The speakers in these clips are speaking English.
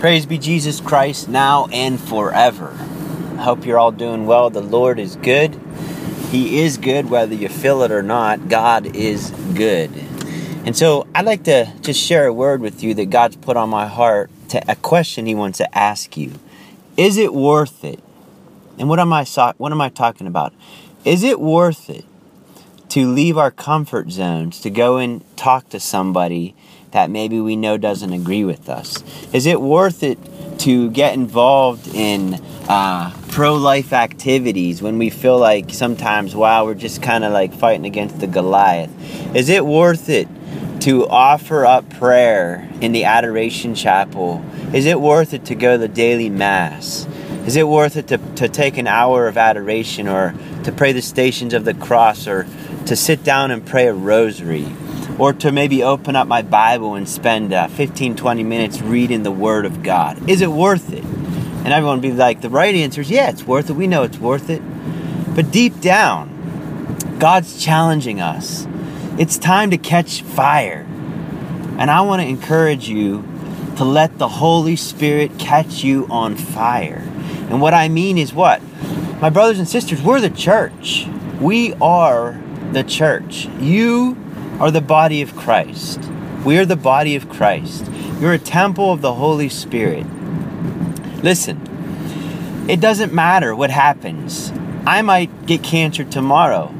Praise be Jesus Christ now and forever. I hope you're all doing well. The Lord is good. He is good whether you feel it or not. God is good. And so I'd like to just share a word with you that God's put on my heart to a question he wants to ask you. Is it worth it? And what am I what am I talking about? Is it worth it to leave our comfort zones to go and talk to somebody that maybe we know doesn't agree with us? Is it worth it to get involved in uh, pro life activities when we feel like sometimes, wow, we're just kind of like fighting against the Goliath? Is it worth it to offer up prayer in the Adoration Chapel? Is it worth it to go to the daily Mass? Is it worth it to, to take an hour of adoration or to pray the stations of the cross or to sit down and pray a rosary? or to maybe open up my Bible and spend uh, 15, 20 minutes reading the Word of God? Is it worth it? And everyone would be like, the right answer is yeah, it's worth it. We know it's worth it. But deep down, God's challenging us. It's time to catch fire. And I want to encourage you to let the Holy Spirit catch you on fire. And what I mean is what? My brothers and sisters, we're the church. We are the church. You are the body of Christ. We are the body of Christ. You're a temple of the Holy Spirit. Listen, it doesn't matter what happens. I might get cancer tomorrow.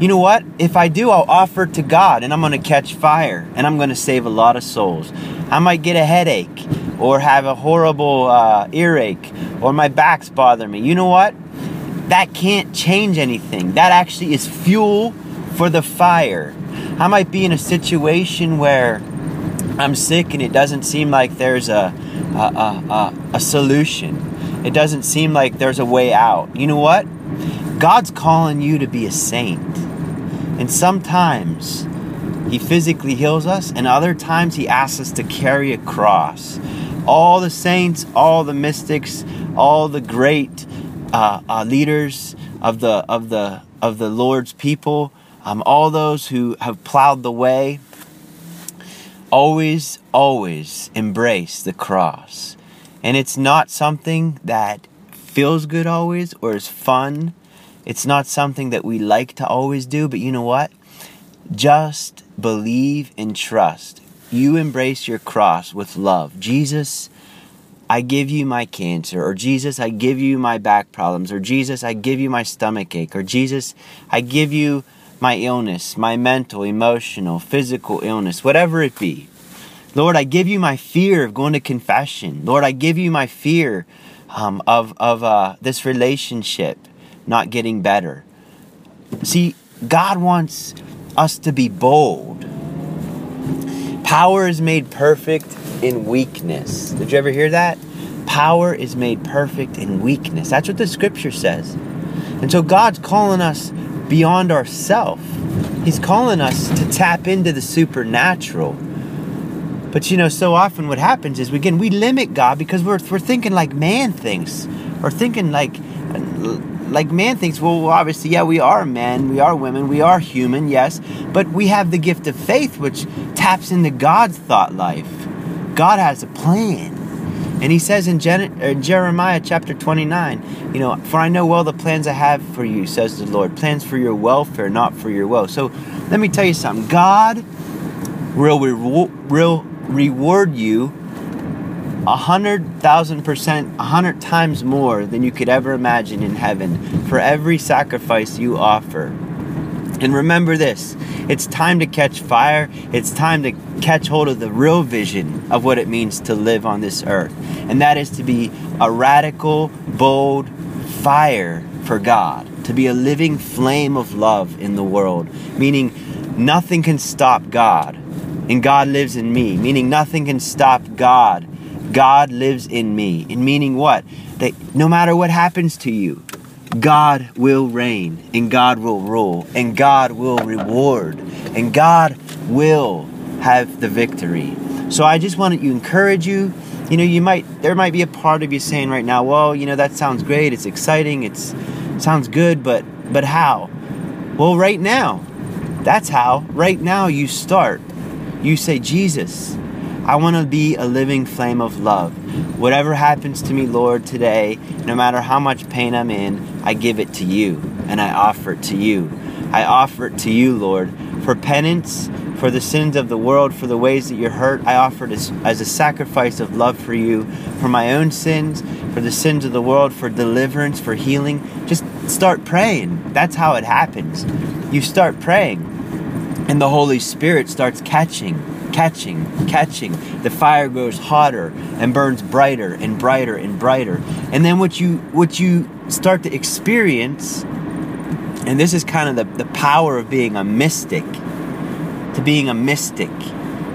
You know what? If I do, I'll offer it to God and I'm going to catch fire and I'm going to save a lot of souls. I might get a headache or have a horrible uh, earache or my back's bother me. You know what? That can't change anything. That actually is fuel for the fire. I might be in a situation where I'm sick and it doesn't seem like there's a, a, a, a, solution. It doesn't seem like there's a way out. You know what? God's calling you to be a saint. And sometimes He physically heals us, and other times He asks us to carry a cross. All the saints, all the mystics, all the great uh, uh, leaders of the of the of the Lord's people um, all those who have plowed the way, always, always embrace the cross. And it's not something that feels good always or is fun. It's not something that we like to always do, but you know what? Just believe and trust. You embrace your cross with love. Jesus, I give you my cancer, or Jesus, I give you my back problems, or Jesus, I give you my stomach ache, or Jesus, I give you my illness, my mental, emotional, physical illness, whatever it be. Lord, I give you my fear of going to confession. Lord, I give you my fear um, of, of uh, this relationship not getting better. See, God wants us to be bold. Power is made perfect in weakness. Did you ever hear that? Power is made perfect in weakness. That's what the scripture says. And so God's calling us beyond ourself. He's calling us to tap into the supernatural. But you know, so often what happens is we again we limit God because we're we're thinking like man thinks, or thinking like like man thinks. Well, obviously, yeah, we are men, we are women, we are human, yes, but we have the gift of faith, which taps into God's thought life. God has a plan. And he says in, Gen- uh, Jeremiah chapter 29, you know, for I know well the plans I have for you, says the Lord, plans for your welfare, not for your woe. So let me tell you something. God will, re- will reward you a hundred thousand percent, a hundred times more than you could ever imagine in heaven for every sacrifice you offer. And remember this it's time to catch fire. It's time to catch hold of the real vision of what it means to live on this earth. And that is to be a radical, bold fire for God, to be a living flame of love in the world, meaning nothing can stop God. And God lives in me, meaning nothing can stop God. God lives in me. And meaning what? That no matter what happens to you, God will reign and God will rule and God will reward and God will have the victory. So I just wanted to encourage you. You know, you might there might be a part of you saying right now, well, you know, that sounds great, it's exciting, it's sounds good, but but how? Well, right now. That's how. Right now you start. You say, Jesus, I want to be a living flame of love. Whatever happens to me, Lord, today, no matter how much pain I'm in, I give it to you and I offer it to you. I offer it to you, Lord, for penance, for the sins of the world, for the ways that you're hurt. I offer it as, as a sacrifice of love for you, for my own sins, for the sins of the world, for deliverance, for healing. Just start praying. That's how it happens. You start praying, and the Holy Spirit starts catching catching, catching. The fire grows hotter and burns brighter and brighter and brighter. And then what you what you start to experience, and this is kind of the, the power of being a mystic, to being a mystic.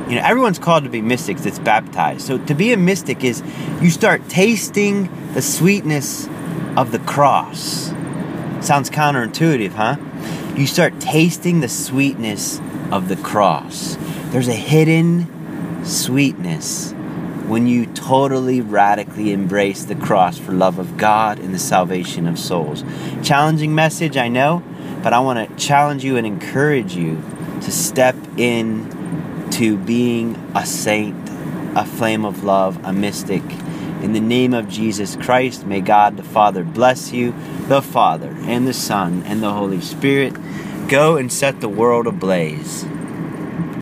You know, everyone's called to be mystics that's baptized. So to be a mystic is you start tasting the sweetness of the cross. Sounds counterintuitive, huh? You start tasting the sweetness of the cross. There's a hidden sweetness when you totally radically embrace the cross for love of God and the salvation of souls. Challenging message, I know, but I want to challenge you and encourage you to step in to being a saint, a flame of love, a mystic. In the name of Jesus Christ, may God the Father bless you, the Father and the Son and the Holy Spirit. Go and set the world ablaze.